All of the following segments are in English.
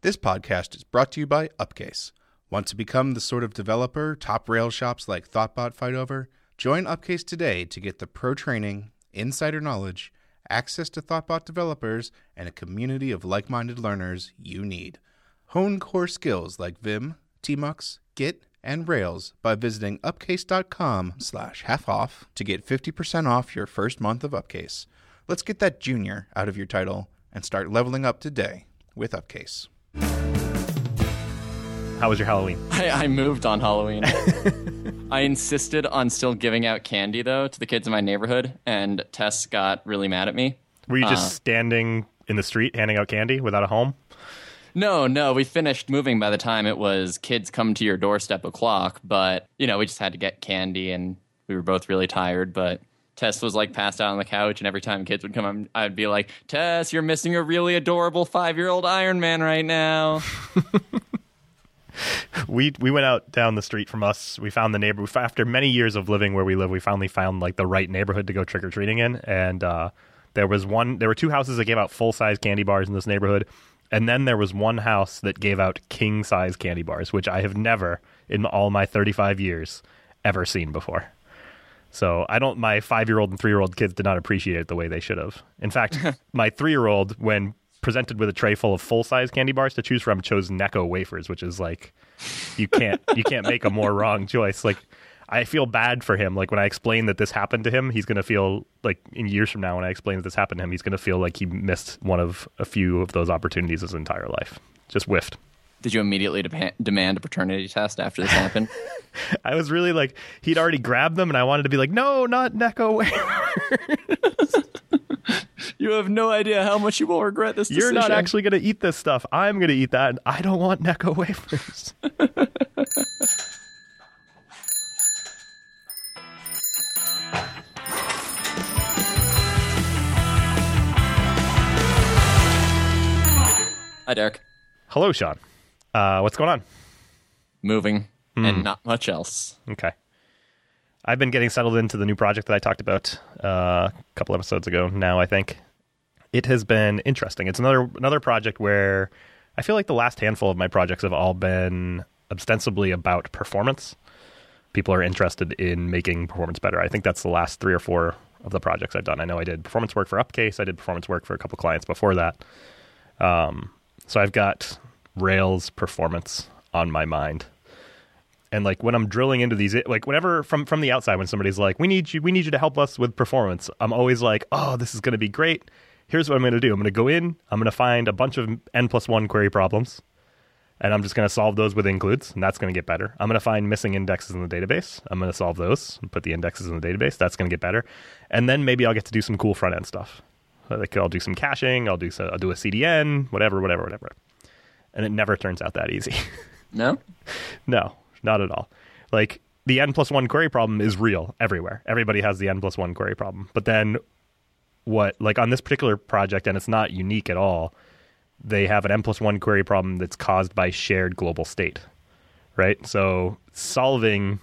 This podcast is brought to you by Upcase. Want to become the sort of developer top rail shops like Thoughtbot fight over? Join Upcase today to get the pro training, insider knowledge, access to Thoughtbot developers, and a community of like minded learners you need. Hone core skills like Vim, Tmux, Git, and Rails by visiting upcase.com slash half off to get 50% off your first month of Upcase. Let's get that junior out of your title and start leveling up today with Upcase. How was your Halloween? I, I moved on Halloween. I insisted on still giving out candy though to the kids in my neighborhood, and Tess got really mad at me. Were you just uh, standing in the street handing out candy without a home? No, no, we finished moving by the time it was kids come to your doorstep o'clock, but you know, we just had to get candy and we were both really tired, but Tess was like passed out on the couch, and every time kids would come, I'd be like, Tess, you're missing a really adorable five year old Iron Man right now. we we went out down the street from us. We found the neighbor after many years of living where we live. We finally found like the right neighborhood to go trick or treating in, and uh, there was one. There were two houses that gave out full size candy bars in this neighborhood, and then there was one house that gave out king size candy bars, which I have never in all my thirty five years ever seen before. So I don't. My five year old and three year old kids did not appreciate it the way they should have. In fact, my three year old, when presented with a tray full of full size candy bars to choose from, chose Necco wafers, which is like you can't you can't make a more wrong choice. Like I feel bad for him. Like when I explain that this happened to him, he's gonna feel like in years from now when I explain that this happened to him, he's gonna feel like he missed one of a few of those opportunities his entire life. Just whiffed. Did you immediately de- demand a paternity test after this happened? I was really like he'd already grabbed them, and I wanted to be like, no, not wafers. you have no idea how much you will regret this. You're not actually going to eat this stuff. I'm going to eat that, and I don't want Necco wafers. Hi, Derek. Hello, Sean. Uh, what's going on? Moving Hmm. and not much else. Okay. I've been getting settled into the new project that I talked about uh, a couple episodes ago. Now I think it has been interesting. It's another another project where I feel like the last handful of my projects have all been ostensibly about performance. People are interested in making performance better. I think that's the last three or four of the projects I've done. I know I did performance work for Upcase. I did performance work for a couple clients before that. Um, so I've got Rails performance on my mind and like when I'm drilling into these, like whenever from from the outside, when somebody's like, "We need you, we need you to help us with performance," I'm always like, "Oh, this is going to be great." Here's what I'm going to do. I'm going to go in. I'm going to find a bunch of n plus one query problems, and I'm just going to solve those with includes, and that's going to get better. I'm going to find missing indexes in the database. I'm going to solve those and put the indexes in the database. That's going to get better, and then maybe I'll get to do some cool front end stuff. Like I'll do some caching. I'll do so, I'll do a CDN, whatever, whatever, whatever. And it never turns out that easy. No? No, not at all. Like the n plus one query problem is real everywhere. Everybody has the n plus one query problem. But then what, like on this particular project, and it's not unique at all, they have an n plus one query problem that's caused by shared global state, right? So solving,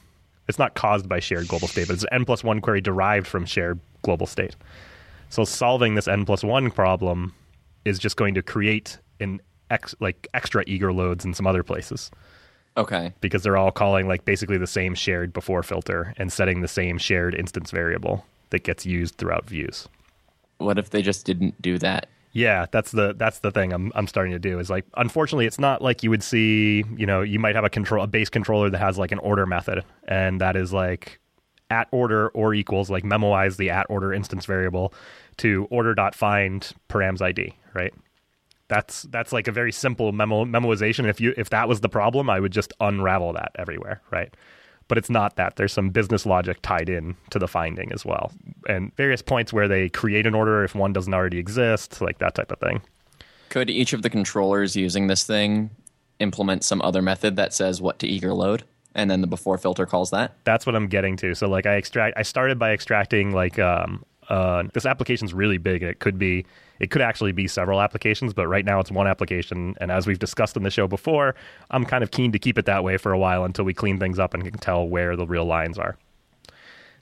it's not caused by shared global state, but it's an n plus one query derived from shared global state. So solving this n plus one problem is just going to create an ex, like extra eager loads in some other places Okay. because they're all calling like basically the same shared before filter and setting the same shared instance variable that gets used throughout views. What if they just didn't do that? Yeah, that's the that's the thing I'm I'm starting to do is like unfortunately it's not like you would see, you know, you might have a control a base controller that has like an order method and that is like at order or equals like memoize the at order instance variable to order dot find params id, right? That's that's like a very simple memo memoization. If you if that was the problem, I would just unravel that everywhere, right? But it's not that. There's some business logic tied in to the finding as well, and various points where they create an order if one doesn't already exist, like that type of thing. Could each of the controllers using this thing implement some other method that says what to eager load? And then the before filter calls that? That's what I'm getting to. So like I extract, I started by extracting like um, uh, this application's really big. It could be, it could actually be several applications, but right now it's one application. And as we've discussed in the show before, I'm kind of keen to keep it that way for a while until we clean things up and can tell where the real lines are.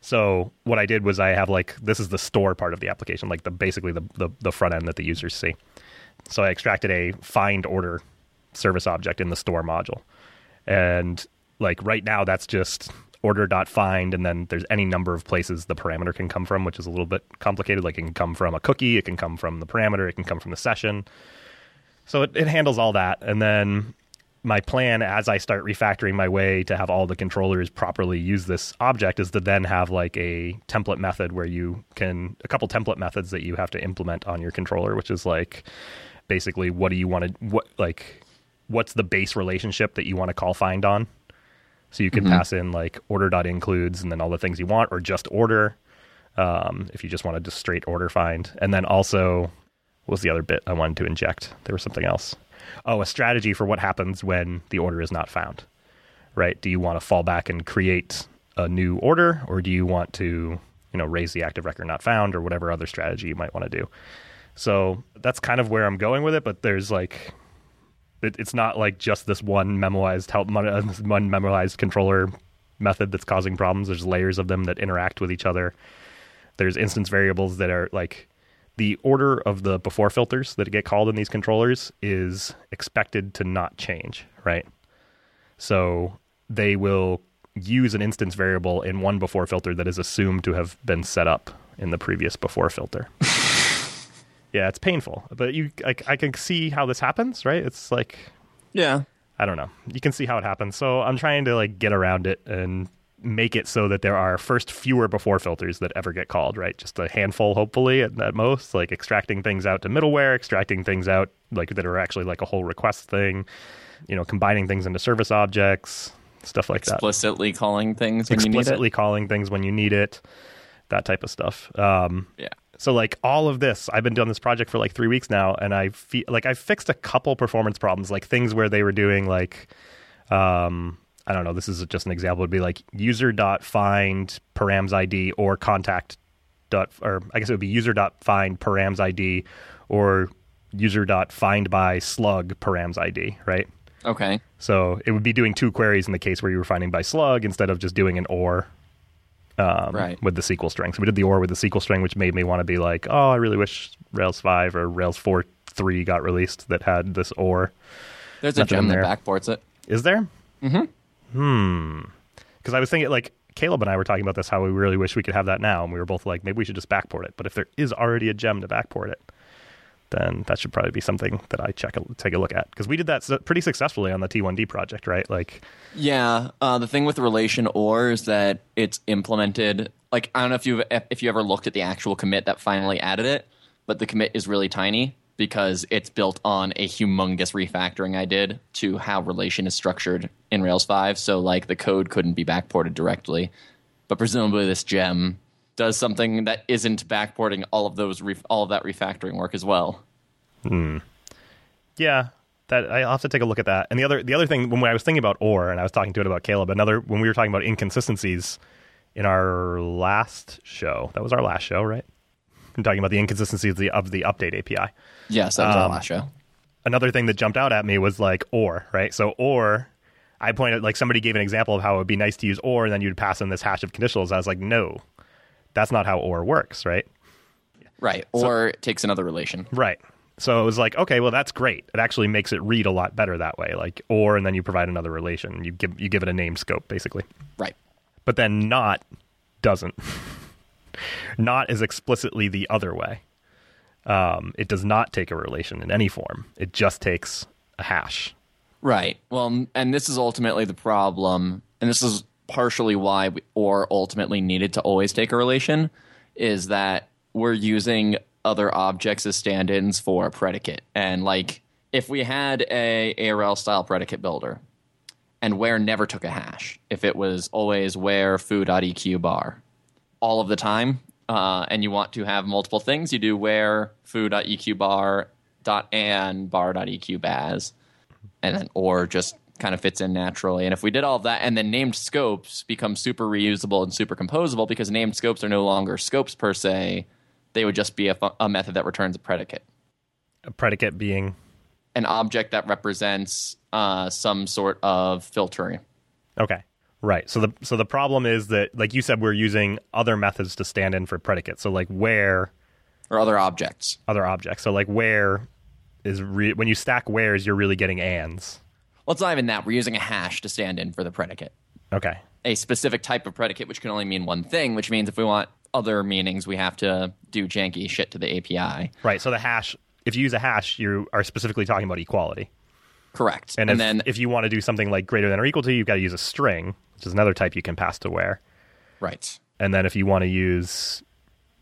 So what I did was I have like this is the store part of the application, like the basically the the, the front end that the users see. So I extracted a find order service object in the store module. And like right now, that's just order.find, and then there's any number of places the parameter can come from, which is a little bit complicated. Like it can come from a cookie, it can come from the parameter, it can come from the session. So it, it handles all that. And then my plan as I start refactoring my way to have all the controllers properly use this object is to then have like a template method where you can a couple template methods that you have to implement on your controller, which is like basically what do you want to what like what's the base relationship that you want to call find on. So you can mm-hmm. pass in like order dot includes and then all the things you want, or just order. Um, if you just want to just straight order find, and then also what was the other bit I wanted to inject? There was something else oh, a strategy for what happens when the order is not found, right? Do you want to fall back and create a new order, or do you want to, you know, raise the active record not found, or whatever other strategy you might want to do? So that's kind of where I'm going with it. But there's like, it, it's not like just this one memoized help, uh, one memoized controller method that's causing problems. There's layers of them that interact with each other. There's instance variables that are like the order of the before filters that get called in these controllers is expected to not change, right? So they will use an instance variable in one before filter that is assumed to have been set up in the previous before filter. yeah, it's painful, but you I, I can see how this happens, right? It's like yeah, I don't know. You can see how it happens. So I'm trying to like get around it and make it so that there are first fewer before filters that ever get called, right? Just a handful, hopefully, at, at, most, like extracting things out to middleware, extracting things out like that are actually like a whole request thing, you know, combining things into service objects, stuff like explicitly that. Explicitly calling things when explicitly calling things when you need it, that type of stuff. Um, yeah. So like all of this, I've been doing this project for like three weeks now, and I feel like I've fixed a couple performance problems, like things where they were doing like. Um, I don't know, this is just an example, would be like user dot find params ID or contact dot or I guess it would be user dot find params ID or user dot find by slug params ID, right? Okay. So it would be doing two queries in the case where you were finding by slug instead of just doing an or um, right. with the SQL string. So we did the or with the SQL string, which made me want to be like, oh, I really wish Rails 5 or Rails 4 3 got released that had this or. There's a gem that backports it. Is there? Mm-hmm. Hmm. Because I was thinking, like, Caleb and I were talking about this, how we really wish we could have that now. And we were both like, maybe we should just backport it. But if there is already a gem to backport it, then that should probably be something that I check take a look at because we did that pretty successfully on the T1D project, right? Like, yeah. Uh, the thing with relation or is that it's implemented. Like, I don't know if you if you ever looked at the actual commit that finally added it, but the commit is really tiny because it's built on a humongous refactoring I did to how relation is structured in Rails 5. So like the code couldn't be backported directly, but presumably this gem does something that isn't backporting all of those re- all of that refactoring work as well. Hmm. Yeah, that I'll have to take a look at that. And the other the other thing when I was thinking about or and I was talking to it about Caleb, another when we were talking about inconsistencies in our last show. That was our last show, right? I'm talking about the inconsistencies of the, of the update API. Yes, that was um, our last show. Another thing that jumped out at me was like or, right? So or I pointed like somebody gave an example of how it would be nice to use or, and then you'd pass in this hash of conditionals. I was like, no, that's not how or works, right? Right. Or so, takes another relation. Right. So it was like, okay, well that's great. It actually makes it read a lot better that way. Like or, and then you provide another relation. You give you give it a name scope basically. Right. But then not doesn't. not is explicitly the other way. Um, it does not take a relation in any form. It just takes a hash. Right. Well, and this is ultimately the problem, and this is partially why we, or ultimately needed to always take a relation, is that we're using other objects as stand-ins for a predicate. And like, if we had a Arel style predicate builder, and where never took a hash, if it was always where foo.eq bar, all of the time, uh, and you want to have multiple things, you do where foo.eq bar dot and bar dot eq baz, and then or just kind of fits in naturally. And if we did all of that, and then named scopes become super reusable and super composable because named scopes are no longer scopes per se, they would just be a, a method that returns a predicate. A predicate being an object that represents uh, some sort of filtering. Okay. Right. So the so the problem is that like you said we're using other methods to stand in for predicates. So like where or other objects. Other objects. So like where is re- when you stack wheres, you're really getting ands. Well, it's not even that. We're using a hash to stand in for the predicate. Okay. A specific type of predicate, which can only mean one thing, which means if we want other meanings, we have to do janky shit to the API. Right. So the hash, if you use a hash, you are specifically talking about equality. Correct. And, if, then, if you want to do something like greater than or equal to, you've got to use a string, which is another type you can pass to where. right. And then if you want to use,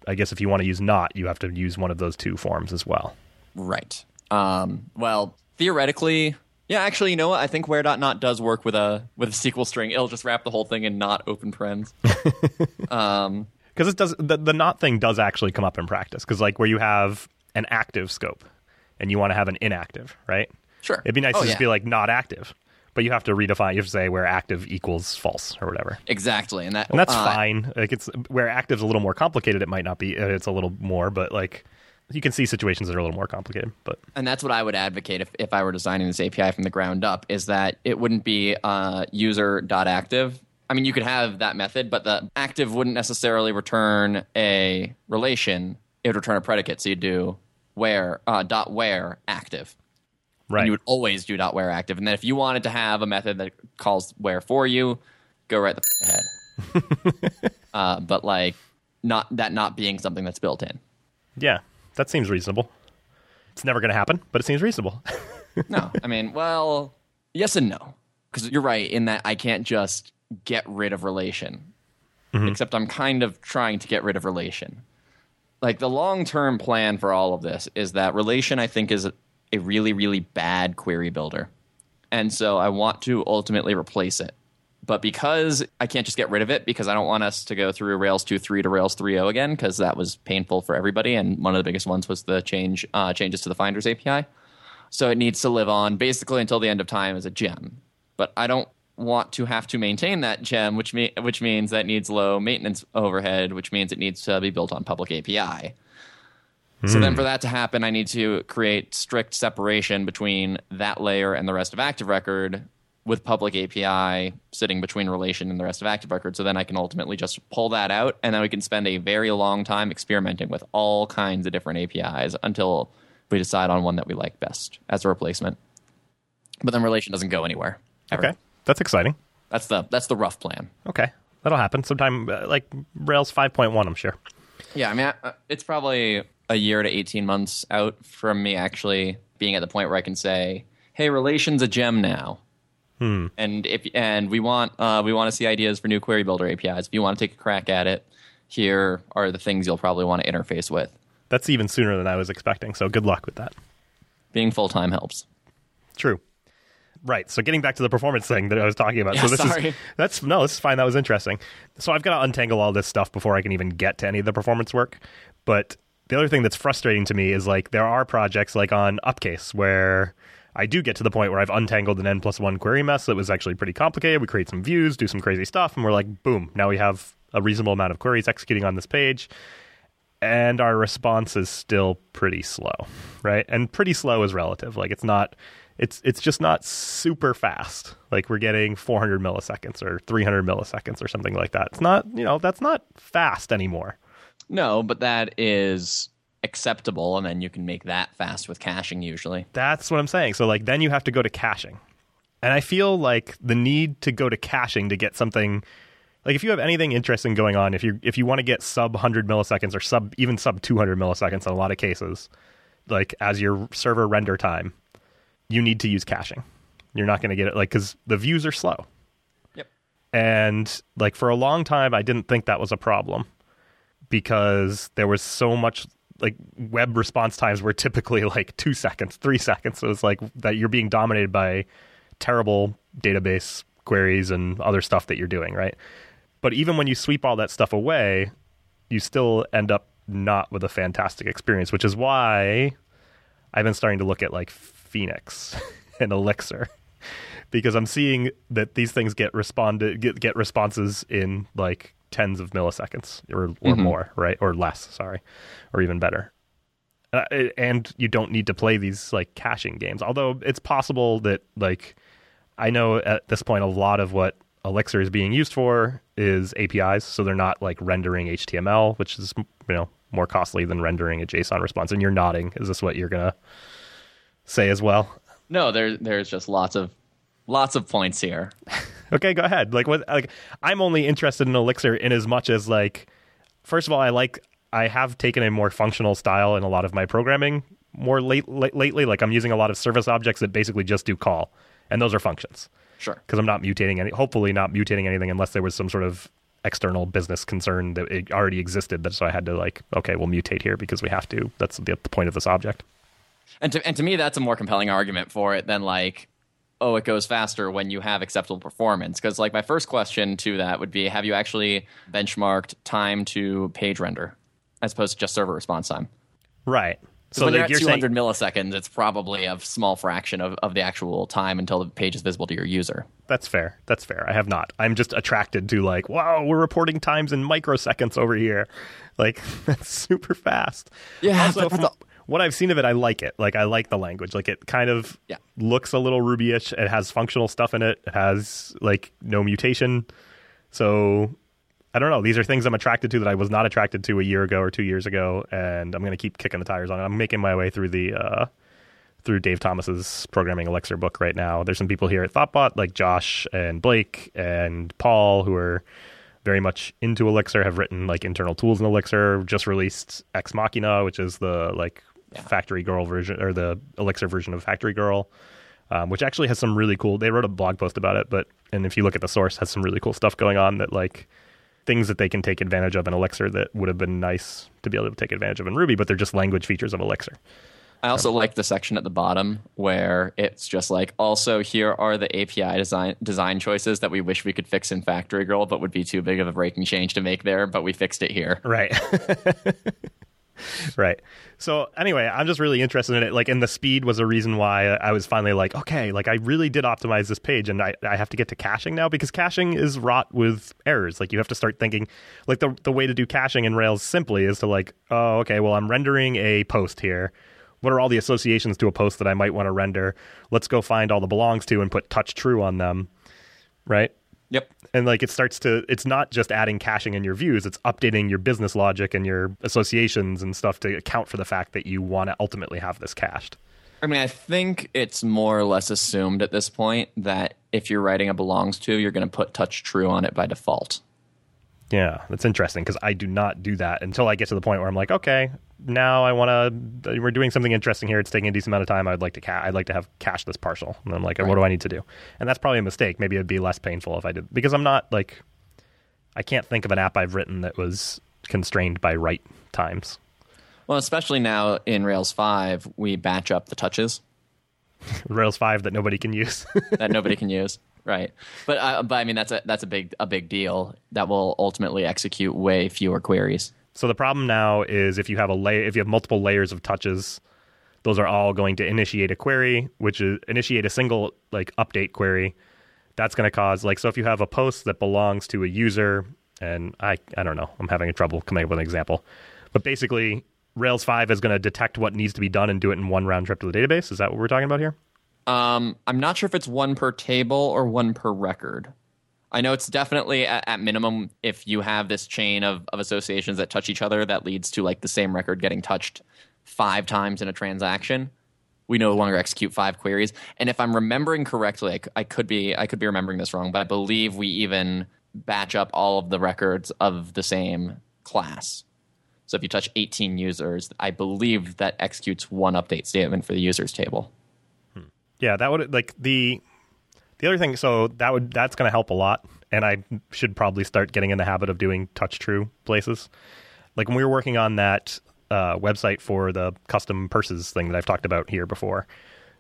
I guess if you want to use not, you have to use one of those two forms as well. Right. Um, well, theoretically, yeah. Actually, you know what? I think where dot not does work with a with a SQL string. It'll just wrap the whole thing in not open parens. um, Because it does the, the not thing does actually come up in practice. Because like where you have an active scope, and you want to have an inactive, right? sure. It'd be nice Oh, to just yeah. be like not active, but you have to redefine. You have to say where active equals false or whatever. exactly, and that and that's uh, fine. Like it's where active's a little more complicated. It might not be. uh, It's a little more, but like you can see situations that are a little more complicated. But And that's what I would advocate if, if I were designing this API from the ground up is that it wouldn't be uh, user.active. I mean, you could have that method, but the active wouldn't necessarily return a relation. It would return a predicate. So you do where uh, dot where active. right, And you would always do dot where active. And then if you wanted to have a method that calls where for you, go right the f- ahead. uh, but like not that not being something that's built in. yeah, that seems reasonable. It's never going to happen, but it seems reasonable. No, I mean, well, yes and no. Because you're right in that I can't just get rid of relation. Mm-hmm. Except I'm kind of trying to get rid of relation. Like the long term plan for all of this is that relation, I think, is a really, really bad query builder. And so I want to ultimately replace it. But because I can't just get rid of it, because I don't want us to go through Rails 2.3 to Rails 3.0 again, because that was painful for everybody. And one of the biggest ones was the change uh, changes to the Finders API. So it needs to live on basically until the end of time as a gem. But I don't want to have to maintain that gem, which me- which means that needs low maintenance overhead, which means it needs to be built on public API. So then for that to happen, I need to create strict separation between that layer and the rest of Active Record with public API sitting between relation and the rest of Active Record. So then I can ultimately just pull that out and then we can spend a very long time experimenting with all kinds of different APIs until we decide on one that we like best as a replacement. But then relation doesn't go anywhere. ever. okay, that's exciting. That's the that's the rough plan. Okay, that'll happen sometime. Uh, like Rails five point one, I'm sure. Yeah, I mean, I- uh, it's probably a year to 18 months out from me actually being at the point where I can say, "Hey, relation's a gem now." And if and we want uh, we want to see ideas for new query builder APIs. If you want to take a crack at it, here are the things you'll probably want to interface with. That's even sooner than I was expecting. So good luck with that. Being full time helps. True. Right. So getting back to the performance thing that I was talking about. Yeah, so this sorry. is that's no, this is fine. That was interesting. So I've got to untangle all this stuff before I can even get to any of the performance work. But the other thing that's frustrating to me is like there are projects like on Upcase where I do get to the point where I've untangled an n plus one query mess that was actually pretty complicated. We create some views, do some crazy stuff, and we're like, boom, now we have a reasonable amount of queries executing on this page. And our response is still pretty slow, right? And pretty slow is relative. Like it's not it's it's just not super fast. Like we're getting 400 milliseconds or 300 milliseconds or something like that. It's not, you know, that's not fast anymore. No, but that is acceptable, and then you can make that fast with caching usually. That's what I'm saying. So like then you have to go to caching. And I feel like the need to go to caching to get something like if you have anything interesting going on, if you if you want to get sub 100 milliseconds or sub even sub 200 milliseconds in a lot of cases, like as your server render time, you need to use caching. You're not going to get it like cuz the views are slow. Yep. And like for a long time I didn't think that was a problem because there was so much like web response times were typically like 2 seconds, 3 seconds. So it's like that you're being dominated by terrible database queries and other stuff that you're doing, right? But even when you sweep all that stuff away, you still end up not with a fantastic experience, which is why I've been starting to look at like Phoenix and Elixir because I'm seeing that these things get responded get, get responses in like tens of milliseconds or or more, right? Or less, sorry, or even better. Uh, and you don't need to play these like caching games. Although it's possible that like I know at this point a lot of what Elixir is being used for is APIs, so they're not like rendering HTML, which is you know more costly than rendering a JSON response. And you're nodding. Is this what you're gonna say as well? No, there there's just lots of lots of points here. Okay, go ahead. Like what? Like I'm only interested in Elixir in as much as like, first of all, I like I have taken a more functional style in a lot of my programming more late, late lately. Like I'm using a lot of service objects that basically just do call, and those are functions. Sure. Because I'm not mutating any, hopefully not mutating anything unless there was some sort of external business concern that it already existed. That so I had to like, okay, we'll mutate here because we have to. That's the, the point of this object. And to and to me, that's a more compelling argument for it than like, oh, it goes faster when you have acceptable performance. Because like my first question to that would be, have you actually benchmarked time to page render as opposed to just server response time? Right. So when like, you're at 200 saying, milliseconds, it's probably a small fraction of, of the actual time until the page is visible to your user. That's fair. That's fair. I have not. I'm just attracted to like, wow, we're reporting times in microseconds over here. Like that's super fast. Yeah. Also, from what I've seen of it, I like it. Like I like the language. Like it kind of yeah. looks a little Ruby-ish. It has functional stuff in it. It has like no mutation. So I don't know. These are things I'm attracted to that I was not attracted to a year ago or two years ago, and I'm going to keep kicking the tires on it. I'm making my way through the uh, through Dave Thomas's programming Elixir book right now. There's some people here at Thoughtbot like Josh and Blake and Paul who are very much into Elixir, have written like internal tools in Elixir. Just released Ex Machina, which is the like yeah. Factory Girl version or the Elixir version of Factory Girl. Um, which actually has some really cool. They wrote a blog post about it, but and if you look at the source, has some really cool stuff going on that like things that they can take advantage of in Elixir that would have been nice to be able to take advantage of in Ruby, but they're just language features of Elixir. I also um, like the section at the bottom where it's just like, also here are the API design design choices that we wish we could fix in Factory Girl, but would be too big of a breaking change to make there, but we fixed it here. Right. right. So anyway, I'm just really interested in it. Like, and the speed was a reason why I was finally like, okay, like I really did optimize this page, and I, I have to get to caching now because caching is wrought with errors. Like, you have to start thinking, like the the way to do caching in Rails simply is to like, oh, okay, well, I'm rendering a post here. What are all the associations to a post that I might want to render? Let's go find all the belongs to and put touch true on them, right? Yep. And like it starts to it's not just adding caching in your views, it's updating your business logic and your associations and stuff to account for the fact that you want to ultimately have this cached. I mean, I think it's more or less assumed at this point that if you're writing a belongs to, you're going to put touch true on it by default. Yeah, that's interesting because I do not do that until I get to the point where I'm like, okay, now I want to. We're doing something interesting here. It's taking a decent amount of time. I'd like to. Ca- I'd like to have cache this partial. And I'm like, right. what do I need to do? And that's probably a mistake. Maybe it'd be less painful if I did because I'm not like. I can't think of an app I've written that was constrained by write times. Well, especially now in Rails five, we batch up the touches. Rails five that nobody can use. that nobody can use. Right, but uh, but I mean that's a that's a big a big deal that will ultimately execute way fewer queries. So the problem now is if you have a layer, if you have multiple layers of touches, those are all going to initiate a query, which is initiate a single like update query. That's going to cause like so if you have a post that belongs to a user, and I I don't know, I'm having trouble coming up with an example, but basically Rails five is going to detect what needs to be done and do it in one round trip to the database. Is that what we're talking about here? Um, I'm not sure if it's one per table or one per record. I know it's definitely at, at, minimum if you have this chain of, of associations that touch each other that leads to like the same record getting touched five times in a transaction. We no longer execute five queries. And if I'm remembering correctly, I, I could be I could be remembering this wrong, but I believe we even batch up all of the records of the same class. So if you touch 18 users, I believe that executes one update statement for the users table. Hmm. Yeah, that would like the the other thing, so that would that's going to help a lot, and I should probably start getting in the habit of doing touch true places. Like when we were working on that uh, website for the custom purses thing that I've talked about here before,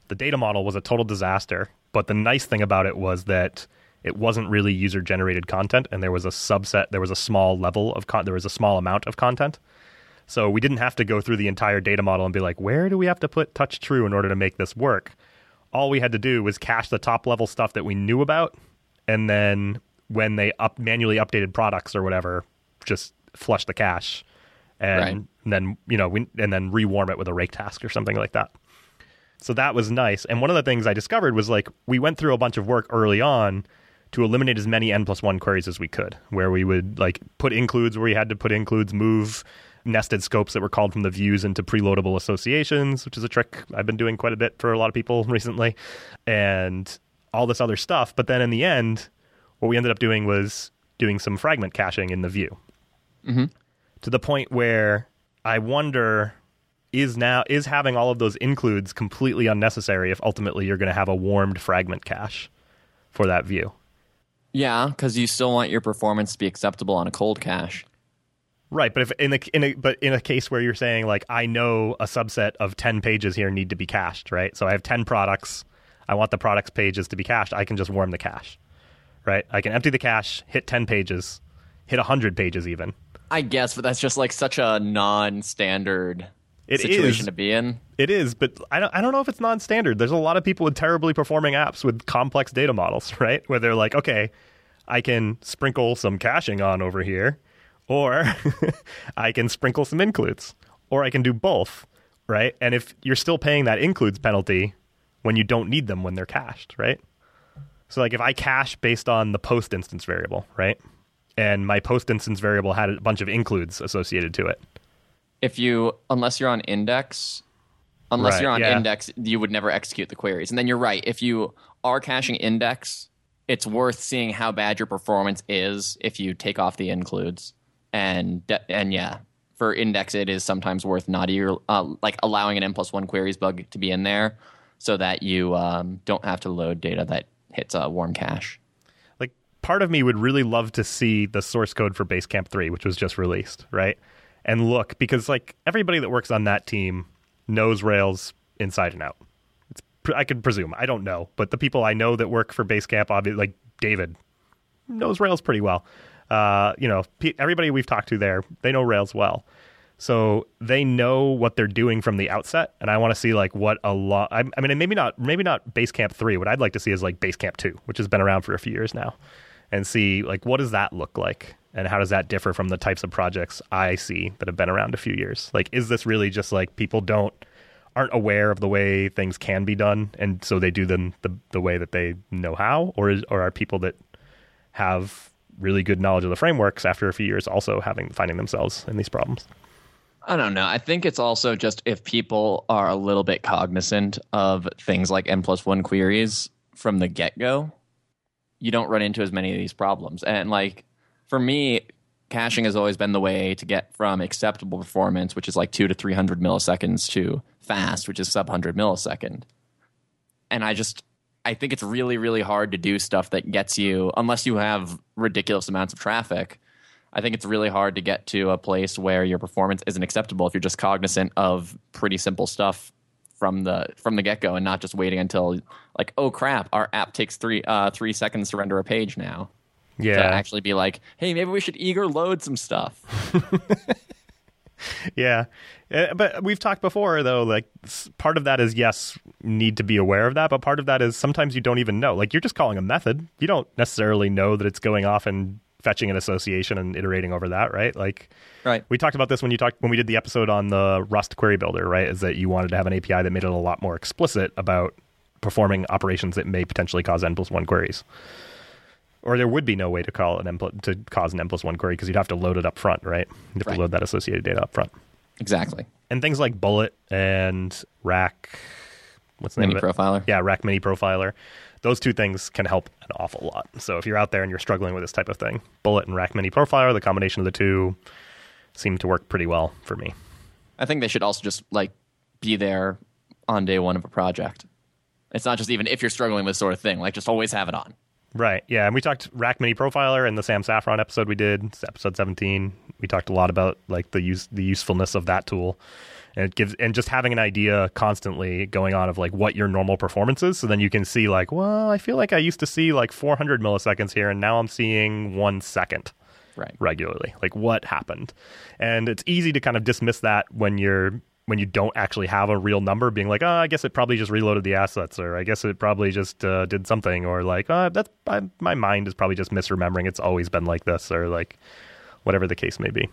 the data model was a total disaster. But the nice thing about it was that it wasn't really user generated content, and there was a subset, there was a small level of con- there was a small amount of content. So we didn't have to go through the entire data model and be like, where do we have to put touch true in order to make this work? All we had to do was cache the top level stuff that we knew about, and then when they up manually updated products or whatever, just flush the cache, and, right. then you know we, and then rewarm it with a rake task or something like that. So that was nice. And one of the things I discovered was like we went through a bunch of work early on to eliminate as many n plus one queries as we could, where we would like put includes where we had to put includes, move nested scopes that were called from the views into preloadable associations, which is a trick I've been doing quite a bit for a lot of people recently, and all this other stuff. But then in the end, what we ended up doing was doing some fragment caching in the view Mm-hmm. to the point where I wonder is now is having all of those includes completely unnecessary if ultimately you're going to have a warmed fragment cache for that view. Yeah, because you still want your performance to be acceptable on a cold cache. Right, but if in a, in a but in a case where you're saying like I know a subset of 10 pages here need to be cached, right? So I have 10 products, I want the products pages to be cached, I can just warm the cache. Right? I can empty the cache, hit 10 pages, hit 100 pages even. I guess, but that's just like such a non-standard It situation is. to be in. It is, but I don't, I don't know if it's non-standard. There's a lot of people with terribly performing apps with complex data models, right? Where they're like, okay, I can sprinkle some caching on over here, or I can sprinkle some includes, or I can do both, right? And if you're still paying that includes penalty when you don't need them when they're cached, right? So like if I cache based on the post instance variable, right? And my post instance variable had a bunch of includes associated to it. If you, unless you're on index, unless Right, you're on yeah. index, you would never execute the queries. And then you're right. If you are caching index, it's worth seeing how bad your performance is if you take off the includes. And and yeah, for index, it is sometimes worth not uh, like allowing an n plus one queries bug to be in there, so that you um, don't have to load data that hits a warm cache. like part of me would really love to see the source code for Basecamp 3, which was just released, right? And look, because like everybody that works on that team knows Rails inside and out. It's I could presume. I don't know, but the people I know that work for Basecamp, obviously, like David, knows Rails pretty well. Uh, you know, pe- everybody we've talked to there, they know Rails well. So they know what they're doing from the outset, and I want to see like what a lot. I, I mean, maybe not, maybe not Basecamp three. What I'd like to see is like Basecamp two, which has been around for a few years now, and see like what does that look like, and how does that differ from the types of projects I see that have been around a few years. Like, is this really just like people don't aren't aware of the way things can be done, and so they do them the the way that they know how, or is or are people that have really good knowledge of the frameworks after a few years also having finding themselves in these problems. I don't know. I think it's also just if people are a little bit cognizant of things like n plus one queries from the get go, you don't run into as many of these problems. And like for me, caching has always been the way to get from acceptable performance, which is like two to three hundred milliseconds, to fast, which is sub hundred millisecond. And I just I think it's really, really hard to do stuff that gets you unless you have ridiculous amounts of traffic. I think it's really hard to get to a place where your performance isn't acceptable if you're just cognizant of pretty simple stuff from the from the get go and not just waiting until like oh crap our app takes three uh, three seconds to render a page now Yeah, to actually be like hey maybe we should eager load some stuff yeah. Uh, But we've talked before, though. Like part of that is yes, need to be aware of that, but part of that is sometimes you don't even know. Like you're just calling a method. You don't necessarily know that it's going off and fetching an association and iterating over that, right? Like right we talked about this when you talked when we did the episode on the Rust query builder, right? Is that you wanted to have an API that made it a lot more explicit about performing operations that may potentially cause n plus one queries. Or there would be no way to call an n pl- to cause an n plus one query because you'd have to load it up front, right? You have Right. to load that associated data up front. exactly And things like Bullet and Rack, what's the mini name of it? profiler Yeah, Rack Mini Profiler. Those two things can help an awful lot. So if you're out there and you're struggling with this type of thing, Bullet and Rack Mini Profiler, the combination of the two seem to work pretty well for me. I think they should also just like be there on day one of a project it's not just even if you're struggling with this sort of thing like just always have it on Right. Yeah. And we talked Rack Mini Profiler in the Sam Saffron episode we did, episode 17. We talked a lot about like the use the usefulness of that tool. And it gives and just having an idea constantly going on of like what your normal performance is. So then you can see like, well, I feel like I used to see like 400 milliseconds here and now I'm seeing one second right regularly. Like what happened? And it's easy to kind of dismiss that when you're when you don't actually have a real number, being like, oh, I guess it probably just reloaded the assets, or I guess it probably just uh, did something, or like, oh, that's I, my mind is probably just misremembering. It's always been like this, or like whatever the case may be.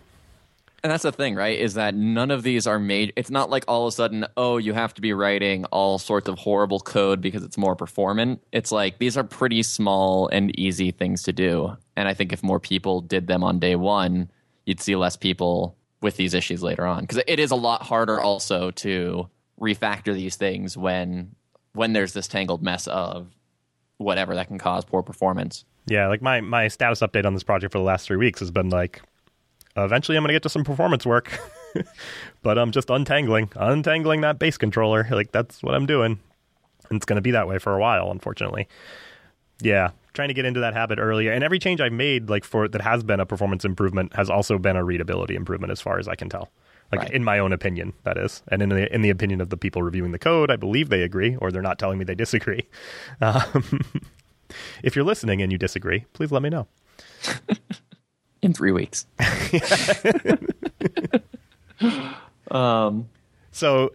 And that's the thing, right? Is that none of these are made. It's not like all of a sudden, oh, you have to be writing all sorts of horrible code because it's more performant. It's like these are pretty small and easy things to do. And I think if more people did them on day one, you'd see less people with these issues later on because it is a lot harder also to refactor these things when when there's this tangled mess of whatever that can cause poor performance. Yeah, like my my status update on this project for the last three weeks has been like, eventually I'm going to get to some performance work, but I'm just untangling, untangling that base controller. Like that's what I'm doing, and it's going to be that way for a while, unfortunately. Yeah, trying to get into that habit earlier, and every change I've made, like for that has been a performance improvement, has also been a readability improvement, as far as I can tell. Like Right. in my own opinion, that is, and in the in the opinion of the people reviewing the code, I believe they agree, or they're not telling me they disagree. Um, if you're listening and you disagree, please let me know. in three weeks. um, So,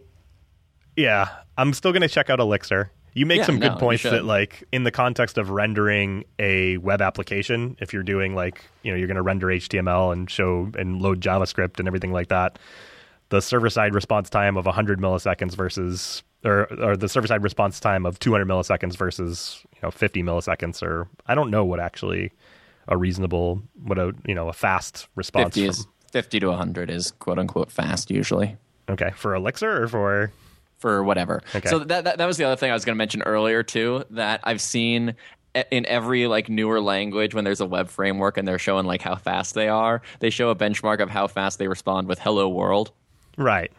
yeah, I'm still going to check out Elixir. You make Yeah, some good points that, like, in the context of rendering a web application, if you're doing like, you know, you're going to render HTML and show and load JavaScript and everything like that, the server side response time of 100 milliseconds versus, or, or the server side response time of 200 milliseconds versus, you know, 50 milliseconds, or I don't know what actually a reasonable, what a, you know, a fast response 50 from, is 50 to 100 is quote unquote fast usually. okay, for Elixir or for, for whatever. Okay. So that, that that was the other thing I was going to mention earlier too. That I've seen in every like newer language when there's a web framework and they're showing like how fast they are, they show a benchmark of how fast they respond with "Hello World." right.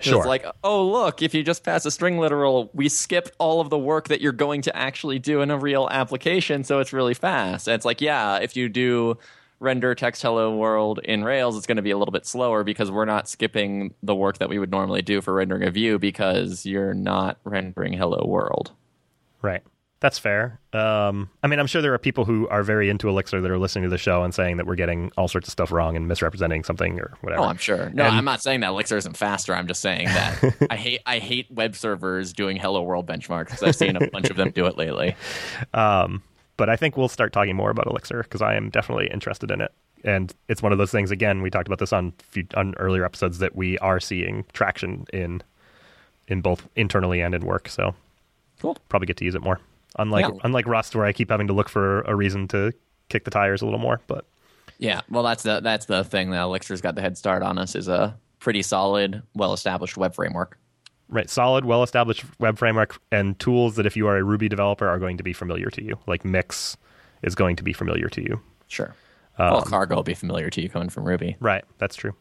Sure. It's like, oh look, if you just pass a string literal, we skip all of the work that you're going to actually do in a real application, so it's really fast. And it's like, yeah, if you do render text hello world in Rails, it's going to be a little bit slower because we're not skipping the work that we would normally do for rendering a view because you're not rendering hello world. Right. That's fair. Um, I mean, I'm sure there are people who are very into Elixir that are listening to the show and saying that we're getting all sorts of stuff wrong and misrepresenting something or whatever. Oh, I'm sure. No, And- I'm not saying that Elixir isn't faster. I'm just saying that I hate I hate web servers doing hello world benchmarks because I've seen a bunch of them do it lately. Um, but I think we'll start talking more about Elixir because I am definitely interested in it. And it's one of those things. Again, we talked about this on few, on earlier episodes that we are seeing traction in in both internally and in work. So Cool. probably get to use it more. Unlike Yeah. unlike Rust, where I keep having to look for a reason to kick the tires a little more. But Yeah, well, that's the that's the thing that Elixir's got the head start on us is a pretty solid, well established web framework. Right, solid, well-established web framework and tools that if you are a Ruby developer are going to be familiar to you. Like Mix is going to be familiar to you. Sure. Um, well, Cargo will be familiar to you coming from Ruby. Right, that's true.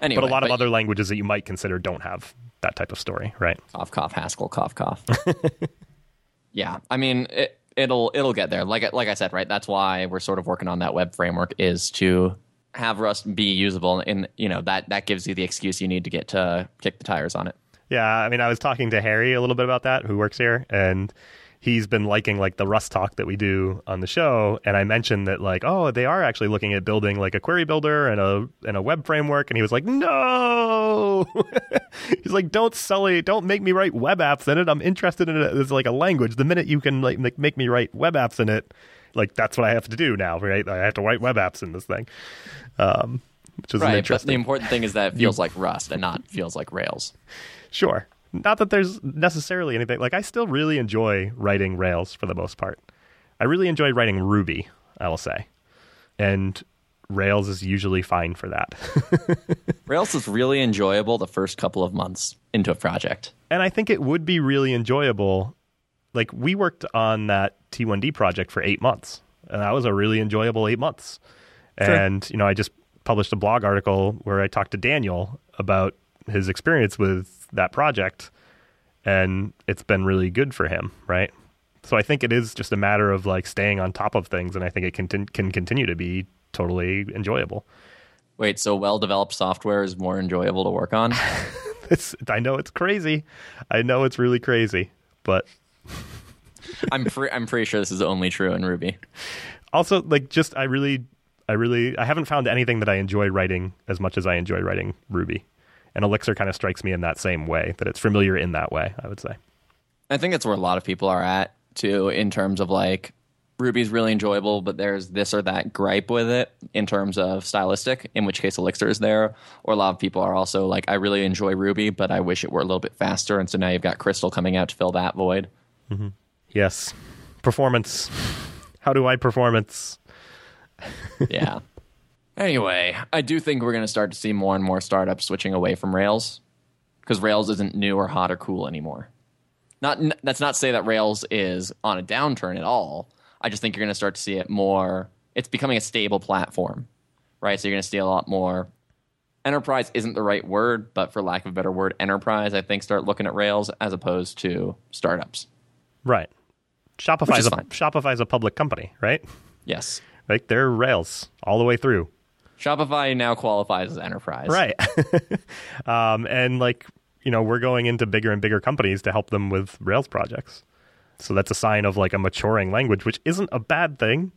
Anyway, but a lot of other languages that you might consider don't have that type of story, right? cough cough Haskell cough cough. yeah, I mean it, it'll it'll get there. Like I- like I said, right? That's why we're sort of working on that web framework is to have Rust be usable, and you know that that gives you the excuse you need to get to kick the tires on it. Yeah, I mean, I was talking to Harry a little bit about that, who works here, and he's been liking like the Rust talk that we do on the show. And I mentioned that like, oh, they are actually looking at building like a query builder and a and a web framework, and he was like, no, he's like, don't sully, don't make me write web apps in it. I'm interested in it as like a language. The minute you can like make, make me write web apps in it, like that's what I have to do now, right? I have to write web apps in this thing. Um, which is Right, but the important thing is that it feels like Rust and not feels like Rails. Sure. Not that there's necessarily anything like I still really enjoy writing Rails for the most part. I really enjoy writing Ruby, I will say. And Rails is usually fine for that. Rails is really enjoyable the first couple of months into a project. and I think it would be really enjoyable. Like we worked on that T1D project for 8 months, and that was a really enjoyable 8 months. Sure. And you know, I just published a blog article where I talked to Daniel about his experience with that project and it's been really good for him, right? So I think it is just a matter of like staying on top of things and I think it can can continue to be totally enjoyable. Wait, so well developed software is more enjoyable to work on? I know it's crazy. I know it's really crazy, but I'm pre- I'm pretty sure this is only true in Ruby. also like just I really I really I haven't found anything that I enjoy writing as much as I enjoy writing Ruby. And Elixir kind of strikes me in that same way that it's familiar in that way, I would say. I think that's where a lot of people are at too, in terms of like Ruby's really enjoyable, but there's this or that gripe with it in terms of stylistic, in which case Elixir is there. Or a lot of people are also like, I really enjoy Ruby, but I wish it were a little bit faster. And so now you've got Crystal coming out to fill that void. Mm-hmm. Yes. Performance. How do I performance? Yeah. Anyway, I do think we're going to start to see more and more startups switching away from Rails because Rails isn't new or hot or cool anymore. Not that's not to say that Rails is on a downturn at all. I just think you're going to start to see it more. It's becoming a stable platform, right? So you're going to see a lot more. Enterprise isn't the right word, but for lack of a better word, enterprise, I think, start looking at Rails as opposed to startups. Right. Shopify is, a, fine. Shopify is a public company, right? Yes. Like they're Rails all the way through. Shopify now qualifies as enterprise. Right. um, and like, you know, we're going into bigger and bigger companies to help them with Rails projects. So that's a sign of like a maturing language, which isn't a bad thing.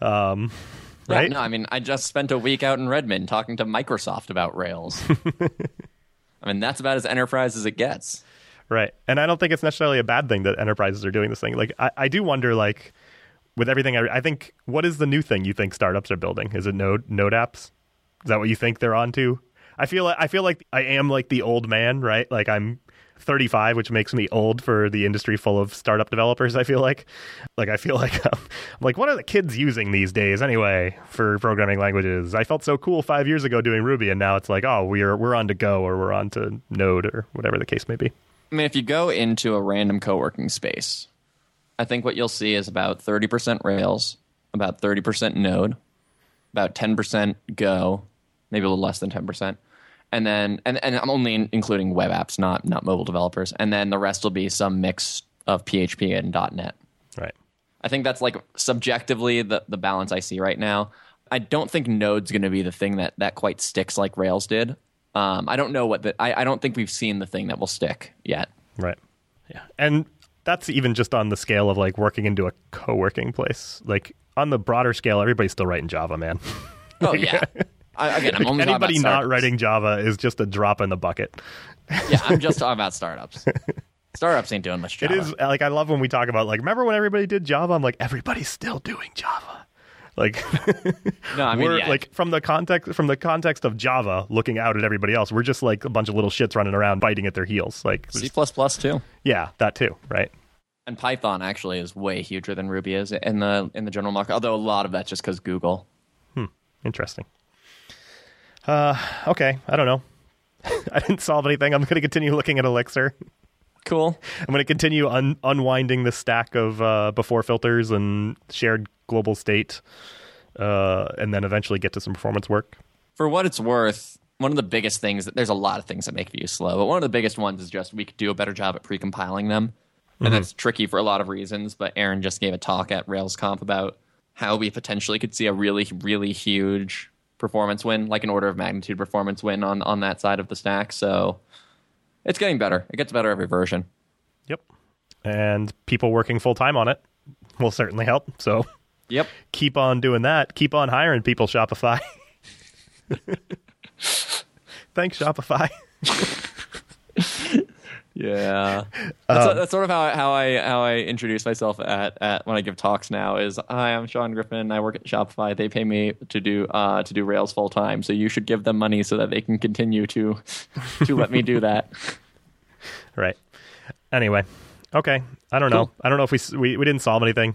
Um, Yeah, right? no, I mean, I just spent a week out in Redmond talking to Microsoft about Rails. I mean, that's about as enterprise as it gets. Right. And I don't think it's necessarily a bad thing that enterprises are doing this thing. Like, I, I do wonder, like, with everything, I, I think, what is the new thing you think startups are building? Is it Node Node apps? Is that what you think they're onto? I feel like I feel like I am like the old man, right? Like I'm 35, which makes me old for the industry full of startup developers. I feel like, like I feel like I'm like, what are the kids using these days anyway for programming languages? I felt so cool five years ago doing Ruby, and now it's like, oh, we're we're on to Go or we're on to Node or whatever the case may be. I mean, if you go into a random co working space, I think what you'll see is about 30% Rails, about 30% Node, about 10% Go, maybe a little less than 10%. And then, and, and I'm only including web apps, not not mobile developers. And then the rest will be some mix of PHP and .NET. Right. I think that's like subjectively the, the balance I see right now. I don't think Node's going to be the thing that, that quite sticks like Rails did. Um, I don't know what the, I, I don't think we've seen the thing that will stick yet. Right. Yeah. And that's even just on the scale of like working into a co working place. Like on the broader scale, everybody's still writing Java, man. Oh yeah. I, again, I'm only Anybody not writing Java is just a drop in the bucket. Yeah, I'm just talking about startups. startups ain't doing much It Java. is like I love when we talk about like remember when everybody did Java? I'm like everybody's still doing Java. Like No, I mean, we're yeah. like from the context from the context of Java looking out at everybody else, we're just like a bunch of little shits running around biting at their heels. Like C plus too. yeah, that too, right? And Python actually is way huger than Ruby is in the in the general market. Although a lot of that's just because Google. Hmm. Interesting. Uh, okay, I don't know. I didn't solve anything. I'm going to continue looking at Elixir. Cool. I'm going to continue un- unwinding the stack of uh, before filters and shared global state, uh, and then eventually get to some performance work. For what it's worth, one of the biggest things that there's a lot of things that make views slow, but one of the biggest ones is just we could do a better job at pre-compiling them, and that's tricky for a lot of reasons. But Aaron just gave a talk at RailsConf about how we potentially could see a really, really huge performance win, like an order of magnitude performance win on on that side of the stack. So it's getting better. It gets better every version. Yep. And people working full time on it will certainly help. So Yep. keep on doing that. Keep on hiring people, Shopify. Thanks, Shopify. Yeah, that's, that's sort of how, how I how I introduce myself at, at when I give talks now. Is hi, I'm Sean Griffin. I work at Shopify. They pay me to do uh, to do Rails full time. So you should give them money so that they can continue to to let me do that. Right. Anyway, okay. I don't know. I don't know if we we, we didn't solve anything.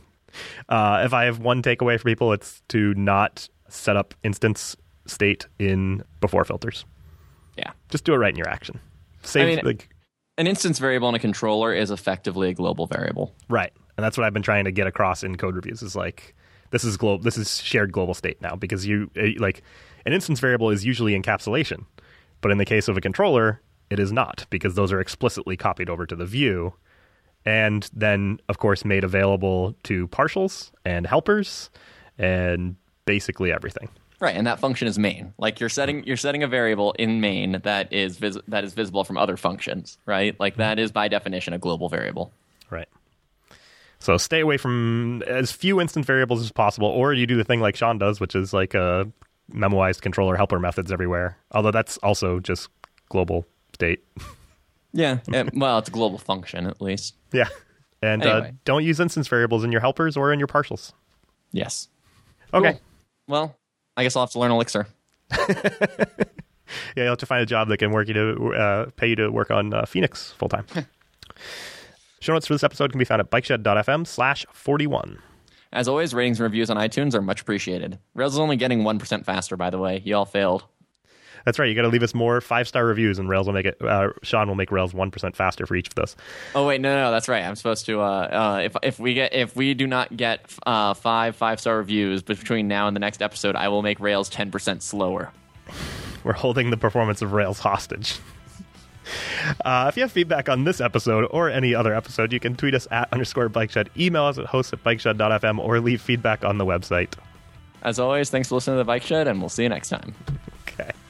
Uh, if I have one takeaway for people, it's to not set up instance state in before filters. Yeah, Just do it right in your action. Save mean- like an instance variable in a controller is effectively a global variable. right, and that's what I've been trying to get across in code reviews. Is like this is global. This is shared global state now because you eh, like an instance variable is usually encapsulation, but in the case of a controller, it is not because those are explicitly copied over to the view and then of course made available to partials and helpers and basically everything. Right, and that function is main. Like you're setting you're setting a variable in main that is vis- that is visible from other functions. Right, like that is by definition a global variable. Right. So stay away from as few instance variables as possible, or you do the thing like Sean does, which is like a memoized controller helper methods everywhere. Although that's also just global state. Yeah, it- well, it's a global function at least. yeah. And uh, don't use instance variables in your helpers or in your partials. Yes. Okay. Cool. Well, I guess I'll have to learn Elixir. Yeah, you'll have to find a job that can work you to uh, pay you to work on uh, Phoenix full time. Show notes for this episode can be found at bikeshed.fm slash 41. As always, ratings and reviews on iTunes are much appreciated. Rails is only getting 1% faster, by the way. You all failed. That's right. You got to leave us more five star reviews, and Rails will make it. Uh, Sean will make Rails one percent faster for each of those. Oh wait, no, no, that's right. I'm supposed to. Uh, uh, if if we get if we do not get uh, five five star reviews between now and the next episode, I will make Rails 10% slower. We're holding the performance of Rails hostage. Uh, if you have feedback on this episode or any other episode, you can tweet us at underscore bike shed, email us at host at bikeshed.fm, or leave feedback on the website. As always, thanks for listening to the Bike Shed, and we'll see you next time.